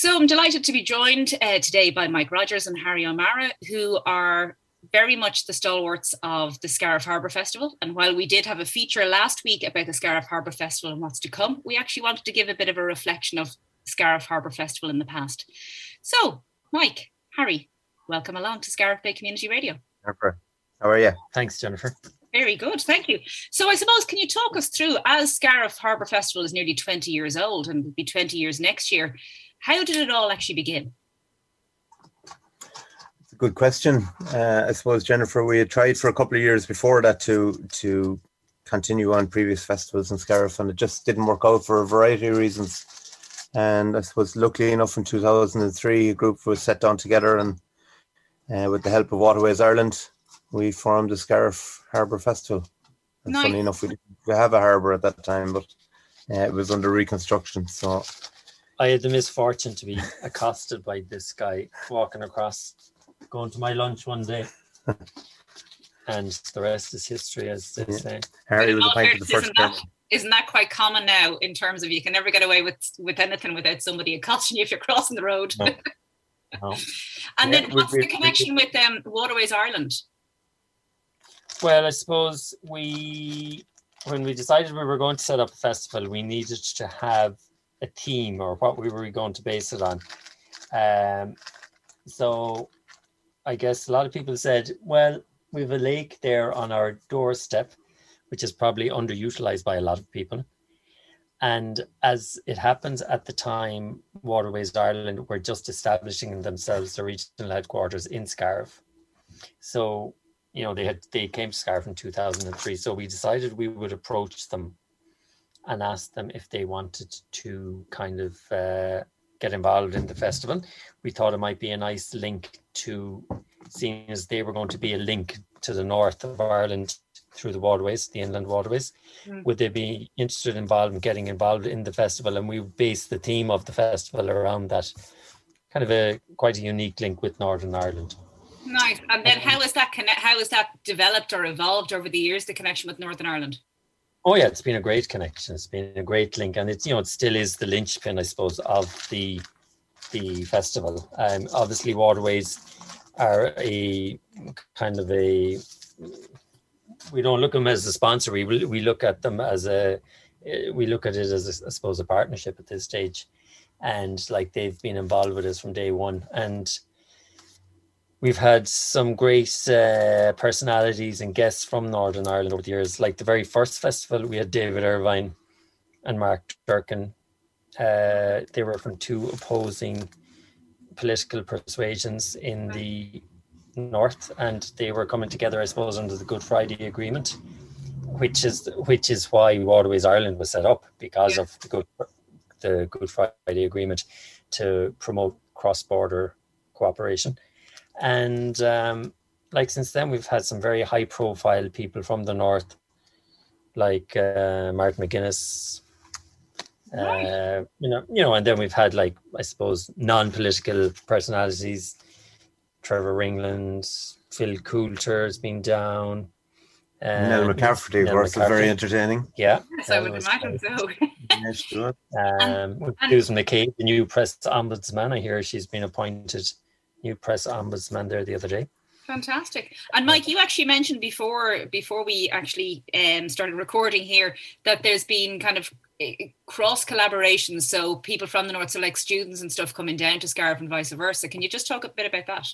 So I'm delighted to be joined uh, today by Mike Rogers and Harry O'Mara, who are very much the stalwarts of the Scariff Harbour Festival. And while we did have a feature last week about the Scariff Harbour Festival and what's to come, we actually wanted to give a bit of a reflection of Scariff Harbour Festival in the past. So, Mike, Harry, welcome along to Scariff Bay Community Radio. Jennifer, how are you? Thanks, Jennifer. Very good, thank you. So, I suppose, can you talk us through, as Scariff Harbour Festival is nearly 20 years old and will be 20 years next year, how did it all actually begin? It's a good question. Uh, I suppose Jennifer, we had tried for a couple of years before that to to continue on previous festivals in Scariff, and it just didn't work out for a variety of reasons. And I suppose, luckily enough, in 2003, a group was set down together, and uh, with the help of Waterways Ireland, we formed the Scariff Harbour Festival. And Nice. funny enough, we didn't have a harbour at that time, but uh, it was under reconstruction. So I had the misfortune to be accosted by this guy walking across, going to my lunch one day. and the rest is history, as they Yeah. say. Harry was in all appointed the first. isn't that, isn't that quite common now in terms of you can never get away with with anything without somebody accosting you if you're crossing the road? No. No. and Yeah, then what's we- the we- connection with um, Waterways Ireland? Well, I suppose we, when we decided we were going to set up a festival, we needed to have a theme or what we were going to base it on. Um, so I guess a lot of people said, well, we have a lake there on our doorstep, which is probably underutilized by a lot of people. And as it happens at the time, Waterways Ireland were just establishing themselves the regional headquarters in Scariff. So you know they had they came to Scariff in 2003 so we decided we would approach them and asked them if they wanted to kind of uh, get involved in the festival we thought it might be a nice link to seeing as they were going to be a link to the north of Ireland through the waterways the inland waterways Mm. would they be interested involved in getting involved in the festival and we based the theme of the festival around that kind of a quite a unique link with Northern Ireland Nice. And then how is that connect? How is that developed or evolved over the years? The connection with Northern Ireland. Oh yeah, it's been a great connection. It's been a great link, and it's you know it still is the linchpin, I suppose, of the the festival. Um, obviously, waterways are a kind of a we don't look at them as a sponsor. We we look at them as a we look at it as a, I suppose a partnership at this stage, and like they've been involved with us from day one, and we've had some great uh, personalities and guests from Northern Ireland over the years. Like the very first festival, we had David Ervine and Mark Durkan. Uh, they were from two opposing political persuasions in the north, and they were coming together, I suppose, under the Good Friday Agreement, which is which is why Waterways Ireland was set up because Yeah. of the Good the Good Friday Agreement to promote cross-border cooperation and um, like since then we've had some very high profile people from the north like uh, martin mcguinness uh, you know you know and then we've had like i suppose non-political personalities trevor ringland phil coulter has been down um, Nell McCafferty, of Nell course, is very entertaining. yeah Yes, I Nell would was imagine great. so. Yes, good. um, with and- Susan McCabe, the new press ombudsman. I hear she's been appointed new press ombudsman there the other day. Fantastic. And Mike, you actually mentioned before before we actually um, started recording here that there's been kind of eh, cross collaborations. So people from the north, so like students and stuff coming down to Scariff and vice versa. Can you just talk a bit about that?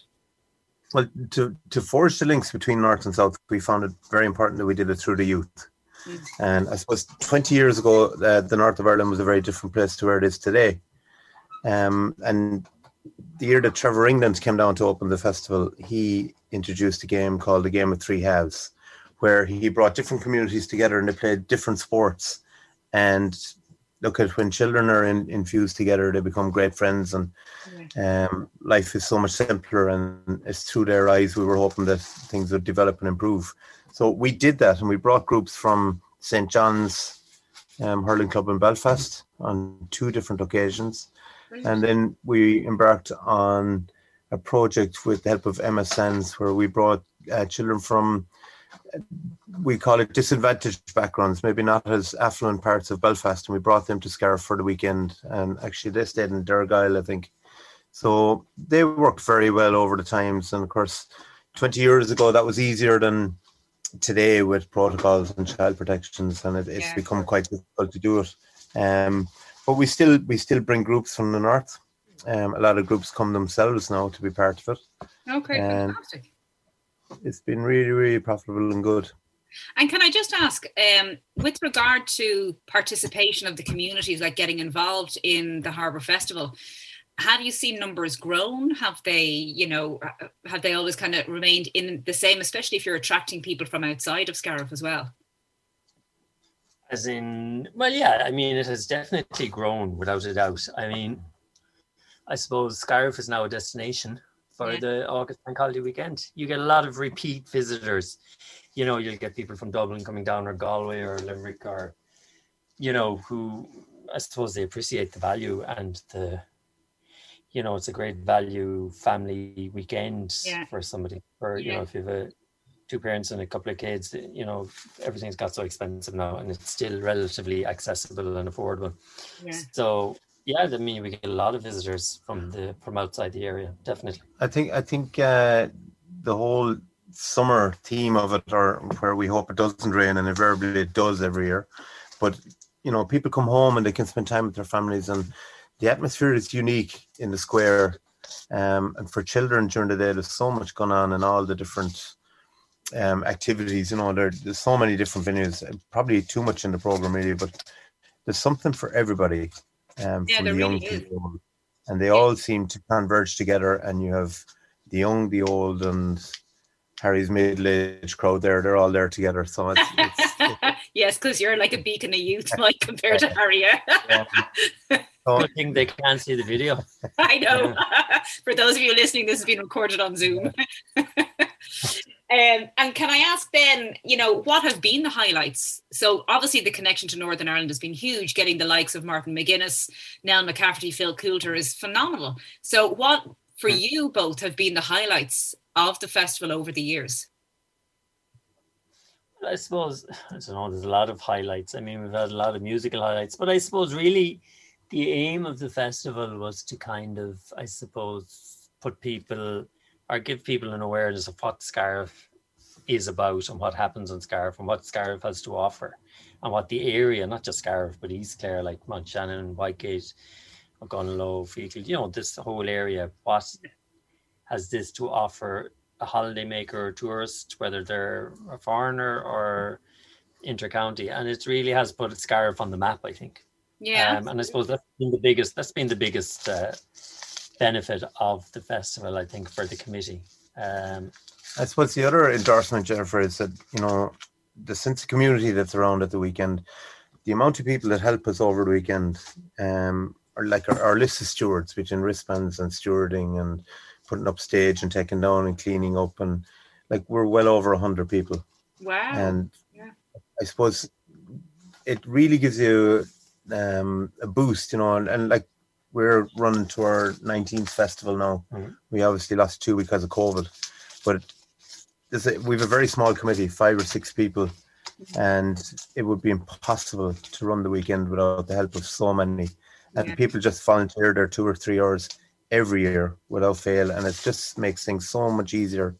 Well, to, to forge the links between North and South, we found it very important that we did it through the youth. Mm. And I suppose 20 years ago, uh, the North of Ireland was a very different place to where it is today. Um, and the year that Trevor Ringland came down to open the festival, he introduced a game called the Game of Three Halves, where he brought different communities together and they played different sports. And look at when children are in, infused together, they become great friends and um, life is so much simpler and it's through their eyes we were hoping that things would develop and improve. So we did that and we brought groups from st john's um, hurling club in belfast on two different occasions and then we embarked on a project with the help of msns where we brought uh, children from we call it disadvantaged backgrounds, maybe not as affluent parts of Belfast, and we brought them to Scariff for the weekend. And actually, they stayed in Dergyle, I think. So they worked very well over the times. And of course, 20 years ago, that was easier than today with protocols and child protections, and it, it's yeah. become quite difficult to do it. Um, but we still we still bring groups from the north. Um, a lot of groups come themselves now to be part of it. Okay, and fantastic. It's been really, really profitable and good. And can I just ask, um, with regard to participation of the communities, like getting involved in the Harbour Festival, have you seen numbers grown? Have they, you know, have they always kind of remained in the same, especially if you're attracting people from outside of Scariff as well? As in, well, yeah, I mean, it has definitely grown without a doubt. I mean, I suppose Scariff is now a destination for yeah. the August Bank Holiday weekend. You get a lot of repeat visitors. You know, you'll get people from Dublin coming down, or Galway, or Limerick, or you know, who I suppose they appreciate the value and the you know, it's a great value family weekend yeah. for somebody. Or you yeah. know, if you have a two parents and a couple of kids, you know, everything's got so expensive now, and it's still relatively accessible and affordable. Yeah. So yeah, I mean, we get a lot of visitors from the from outside the area, definitely. I think I think uh, the whole summer theme of it, or where we hope it doesn't rain, and invariably it does every year, but you know, people come home and they can spend time with their families and the atmosphere is unique in the square. Um, and for children during the day, there's so much going on in all the different um, activities. You know, there, there's so many different venues. Probably too much in the program, really, but there's something for everybody. Um, yeah, from the young really people, and they yeah. all seem to converge together. And you have the young, the old, and Harry's middle-aged crowd there. They're all there together. So it's, it's, yes, because you're like a beacon of youth, Mike, compared to Harry. Yeah. Good thing they can't see the video. I know. For those of you listening, this has been recorded on Zoom. Um, and can I ask then, you know, what have been the highlights? So obviously the connection to Northern Ireland has been huge. Getting the likes of Martin McGuinness, Nell McCafferty, Phil Coulter is phenomenal. So what for hmm. you both have been the highlights of the festival over the years? I suppose I don't know. There's a lot of highlights. I mean, we've had a lot of musical highlights, but I suppose really the aim of the festival was to kind of, I suppose, put people or give people an awareness of what Scariff is about and what happens in Scariff and what Scariff has to offer and what the area, not just Scariff, but East Clare, like Mount Shannon, Whitegate, Ogonnelloe, Feakle, you know, this whole area, what has this to offer a holidaymaker or tourist, whether they're a foreigner or intercounty. And it really has put Scariff on the map, I think. Yeah. Um, and I suppose that's been the biggest that's been the biggest uh, benefit of the festival, I think, for the committee. Um, I suppose the other endorsement, Jennifer, is that you know the sense of community that's around at the weekend, the amount of people that help us over the weekend, um, are like our, our list of stewards between wristbands and stewarding and putting up stage and taking down and cleaning up and like we're well over a hundred people. Wow! And yeah. I suppose it really gives you um, a boost, you know, and, and like we're running to our 19th festival now. Mm-hmm. We obviously lost two because of COVID, but a, we have a very small committee, five or six people, and it would be impossible to run the weekend without the help of so many. And yeah. people just volunteer their two or three hours every year without fail, and it just makes things so much easier,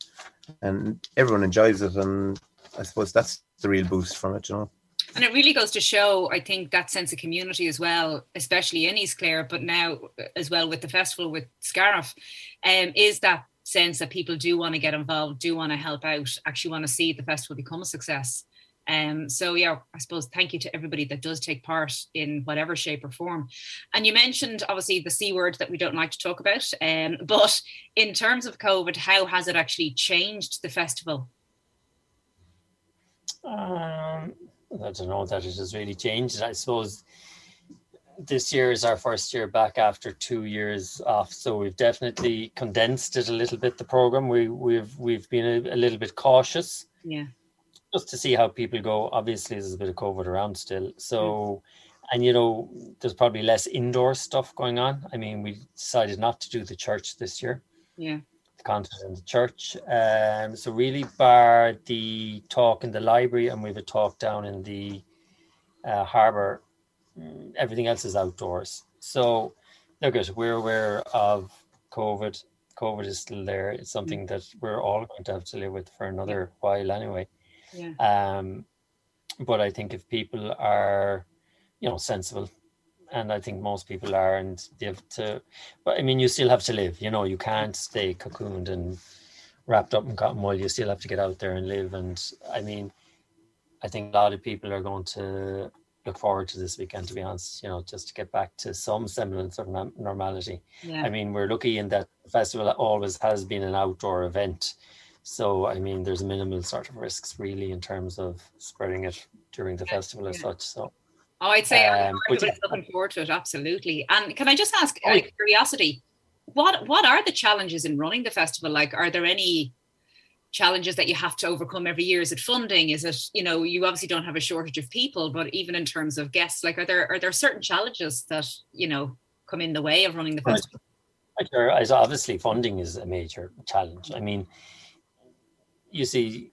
and everyone enjoys it. And I suppose that's the real boost from it, you know. And it really goes to show, I think, that sense of community as well, especially in East Clare, but now as well with the festival with Scariff, um, is that sense that people do want to get involved, do want to help out, actually want to see the festival become a success. Um, so yeah, I suppose thank you to everybody that does take part in whatever shape or form. And you mentioned obviously the C word that we don't like to talk about. Um, but in terms of COVID, how has it actually changed the festival? Um, I don't know that it has really changed. I suppose this year is our first year back after two years off, so we've definitely condensed it a little bit. The program we we've we've been a, a little bit cautious, yeah, just to see how people go. Obviously, there's a bit of COVID around still, so. And you know, there's probably less indoor stuff going on. I mean, we decided not to do the church this year. Yeah content in the church. Um, so really, bar the talk in the library, and we have a talk down in the uh, harbour. mm, Everything else is outdoors. So look, at we're aware of COVID. COVID is still there. It's something that we're all going to have to live with for another while, anyway. Yeah. Um, but I think if people are, you know, sensible, and I think most people are, and they have to. But I mean, you still have to live. You know, you can't stay cocooned and wrapped up in cotton wool. You still have to get out there and live. And I mean, I think a lot of people are going to look forward to this weekend. To be honest, you know, just to get back to some semblance of normality. Yeah. I mean, we're lucky in that the festival always has been an outdoor event. So, I mean, there's minimal sort of risks really in terms of spreading it during the festival as yeah. such. So, Oh, I'd say Um, everybody's looking forward to it. Absolutely. And can I just ask, Oh, out of curiosity, what what are the challenges in running the festival? Like, are there any challenges that you have to overcome every year? Is it funding? Is it you know you obviously don't have a shortage of people, but even in terms of guests, like are there are there certain challenges that you know come in the way of running the festival? Like, there- as obviously funding is a major challenge. I mean, you see,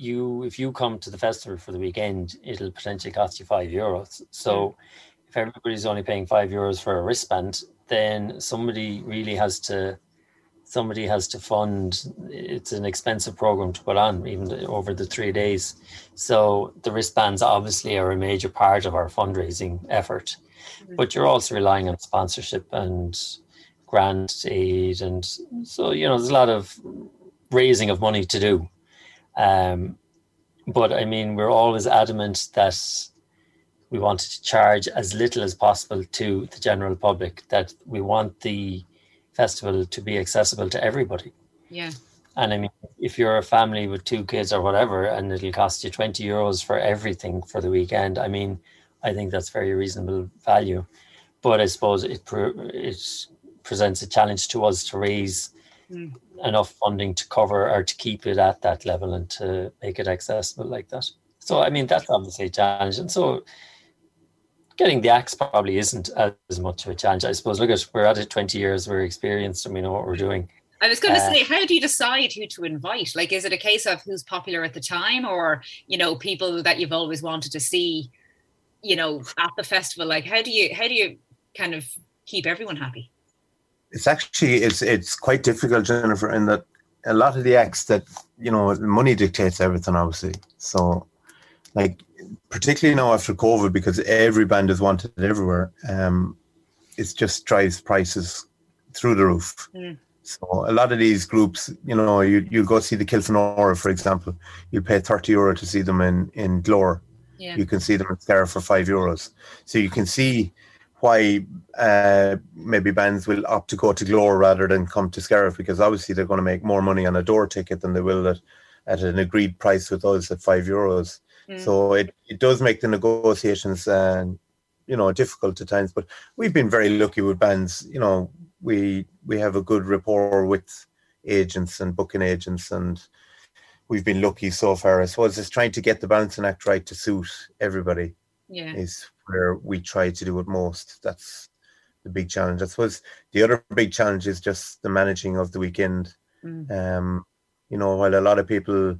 you if you come to the festival for the weekend, it'll potentially cost you five euros. So, if everybody's only paying five euros for a wristband, then somebody really has to somebody has to fund. It's an expensive program to put on, even over the three days. So the wristbands obviously are a major part of our fundraising effort, Mhm. but you're also relying on sponsorship and grant aid, and so you know there's a lot of raising of money to do. Um, but I mean, we're always adamant that we wanted to charge as little as possible to the general public. That we want the festival to be accessible to everybody. Yeah, And I mean, if you're a family with two kids or whatever, and it'll cost you 20 euros for everything for the weekend, I mean, I think that's very reasonable value. But I suppose it, pre- it presents a challenge to us to raise Mm. enough funding to cover or to keep it at that level and to make it accessible like that. So, I mean, that's obviously a challenge. And so, getting the axe probably isn't as much of a challenge. I suppose, look at, we're at it 20 years, we're experienced and we know what we're doing. I was going to Uh, say, how do you decide who to invite? Like, is it a case of who's popular at the time, or you know, people that you've always wanted to see, you know, at the festival? Like, how do you how do you kind of keep everyone happy? It's actually it's it's quite difficult, Jennifer, in that a lot of the acts that you know money dictates everything, obviously. So, like particularly now after COVID, because every band is wanted everywhere, um, it just drives prices through the roof. Mm. So a lot of these groups, you know, you you go see the Kilfenora, for example, you pay thirty euro to see them in in Glore. Yeah, you can see them at Scariff for five euros. So you can see why uh, maybe bands will opt to go to Glore rather than come to Scariff because obviously they're going to make more money on a door ticket than they will at, at an agreed price with us at five euros. Mm. So it, it does make the negotiations, uh, you know, difficult at times. But we've been very lucky with bands. You know, we we have a good rapport with agents and booking agents, and we've been lucky so far. I suppose it's trying to get the balancing act right to suit everybody yeah, is where we try to do it most. That's the big challenge. I suppose the other big challenge is just the managing of the weekend. Mm. Um, you know, while a lot of people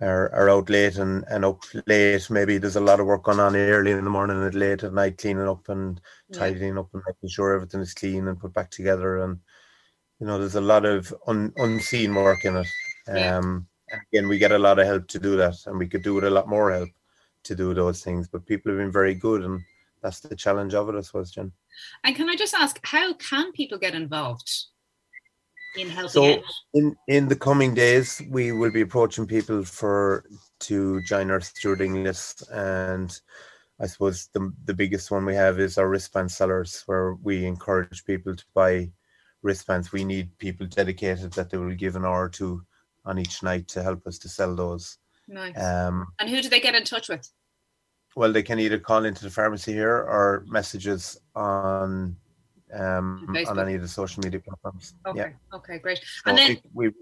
are, are out late and, and up late, maybe there's a lot of work going on early in the morning and late at night, cleaning up and yeah. tidying up and making sure everything is clean and put back together. And, you know, there's a lot of un, unseen work in it. Yeah. Um, and again, we get a lot of help to do that, and we could do with a lot more help to do those things. But people have been very good, and that's the challenge of it, I suppose, Jen. And can I just ask, how can people get involved in helping So- out? In in the coming days, we will be approaching people for to join our stewarding list, and I suppose the the biggest one we have is our wristband sellers, where we encourage people to buy wristbands. We need people dedicated that they will give an hour to on each night to help us to sell those. Nice. Um, and who do they get in touch with? Well, they can either call into the pharmacy here or messages on um, on any of the social media platforms. Okay, Yeah. okay, great. So And then, we,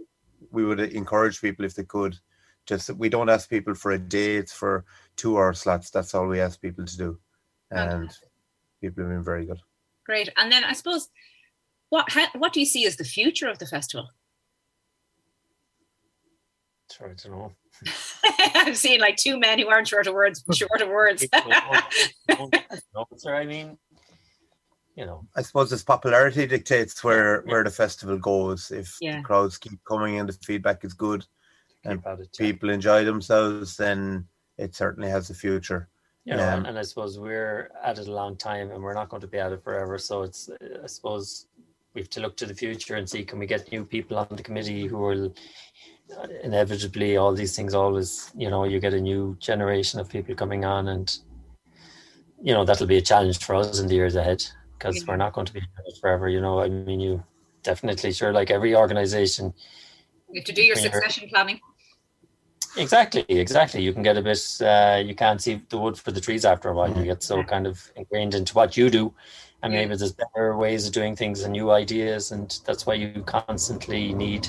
we would encourage people if they could. Just we don't ask people for a day; it's for two-hour slots. That's all we ask people to do, and Fantastic. people have been very good. great. And then I suppose, what how, what do you see as the future of the festival? Sure, I don't know. I've seen like two men who aren't short of words, short of words. no, sir, I mean, you know, I suppose its popularity dictates where where the festival goes. If Yeah. the crowds keep coming and the feedback is good, And about it. yeah. people enjoy themselves, then it certainly has a future. you know, Yeah. and, and I suppose we're at it a long time and we're not going to be at it forever. So it's, uh, I suppose, we have to look to the future and see can we get new people on the committee who will inevitably all these things always, you know, you get a new generation of people coming on and you know that'll be a challenge for us in the years ahead because Yeah. we're not going to be forever. You know, I mean, you definitely sure like every organization You have to do your succession planning. Exactly, exactly. You can get a bit, uh, you can't see the wood for the trees after a while. You Mhm. get so kind of ingrained into what you do. And Yeah. maybe there's better ways of doing things and new ideas. And that's why you constantly need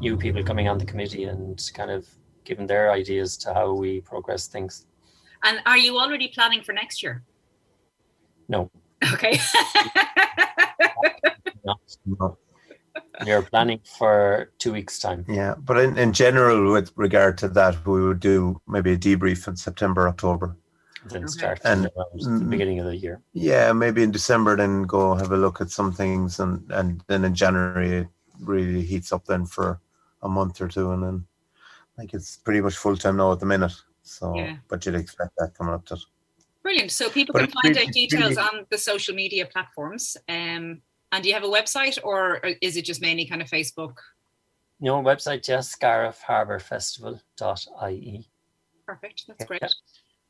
new people coming on the committee and kind of giving their ideas to how we progress things. And are you already planning for next year? No. Okay. No. We're planning for two weeks' time. Yeah, but in, in general, with regard to that, we would do maybe a debrief in September, October. Then Okay. start And- around the mm, beginning of the year. Yeah, maybe in December, then go have a look at some things, and and then in January it really heats up then for a month or two, and then like it's pretty much full time now at the minute. So, Yeah. but you'd expect that coming up to it. Brilliant. So people But can find really- out details really- on the social media platforms. Um, and do you have a website or is it just mainly kind of Facebook? No website, just Scariff Harbour Festival.ie. Perfect. That's Yeah. great.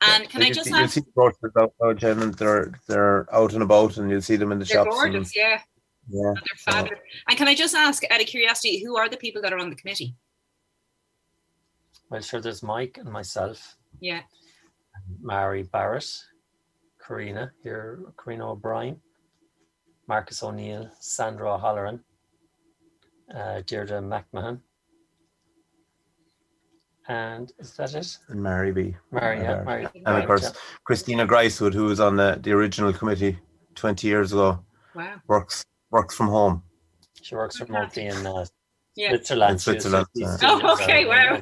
And can I You'll just see, you'll see the brochures out now, Jen, and they're they're out and about, and you'll see them in the they're shops. and- yeah, yeah, and they're fabulous. And can I just ask, out of curiosity, who are the people that are on the committee? Well, sure, there's Mike and myself. Yeah. Mary Barrett, Karina here, Karina O'Brien, Marcus O'Neill, Sandra O'Halloran, uh, Deirdre McMahon. And is that it? and Mary B. Mary, yeah, Mary. And of course, Christina Gricewood, who was on the, the original committee 20 years ago, Wow. works works from home. she works remotely in uh, Yeah. Switzerland. In She's- Switzerland, she's Oh, okay, wow.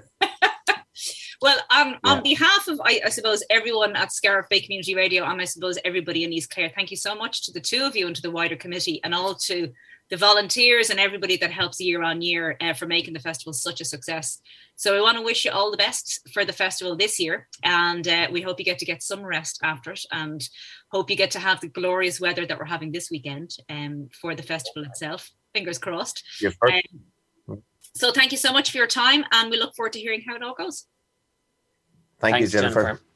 Well, on, on behalf of, I, I suppose, everyone at Scariff Bay Community Radio, and I suppose everybody in East Clare, thank you so much to the two of you and to the wider committee, and all to the volunteers and everybody that helps year on year uh, for making the festival such a success. So I want to wish you all the best for the festival this year, and uh, we hope you get to get some rest after it, and hope you get to have the glorious weather that we're having this weekend um, for the festival itself. Fingers crossed. Um, so thank you so much for your time, and we look forward to hearing how it all goes. Thank Thanks, you, Jennifer. Jennifer.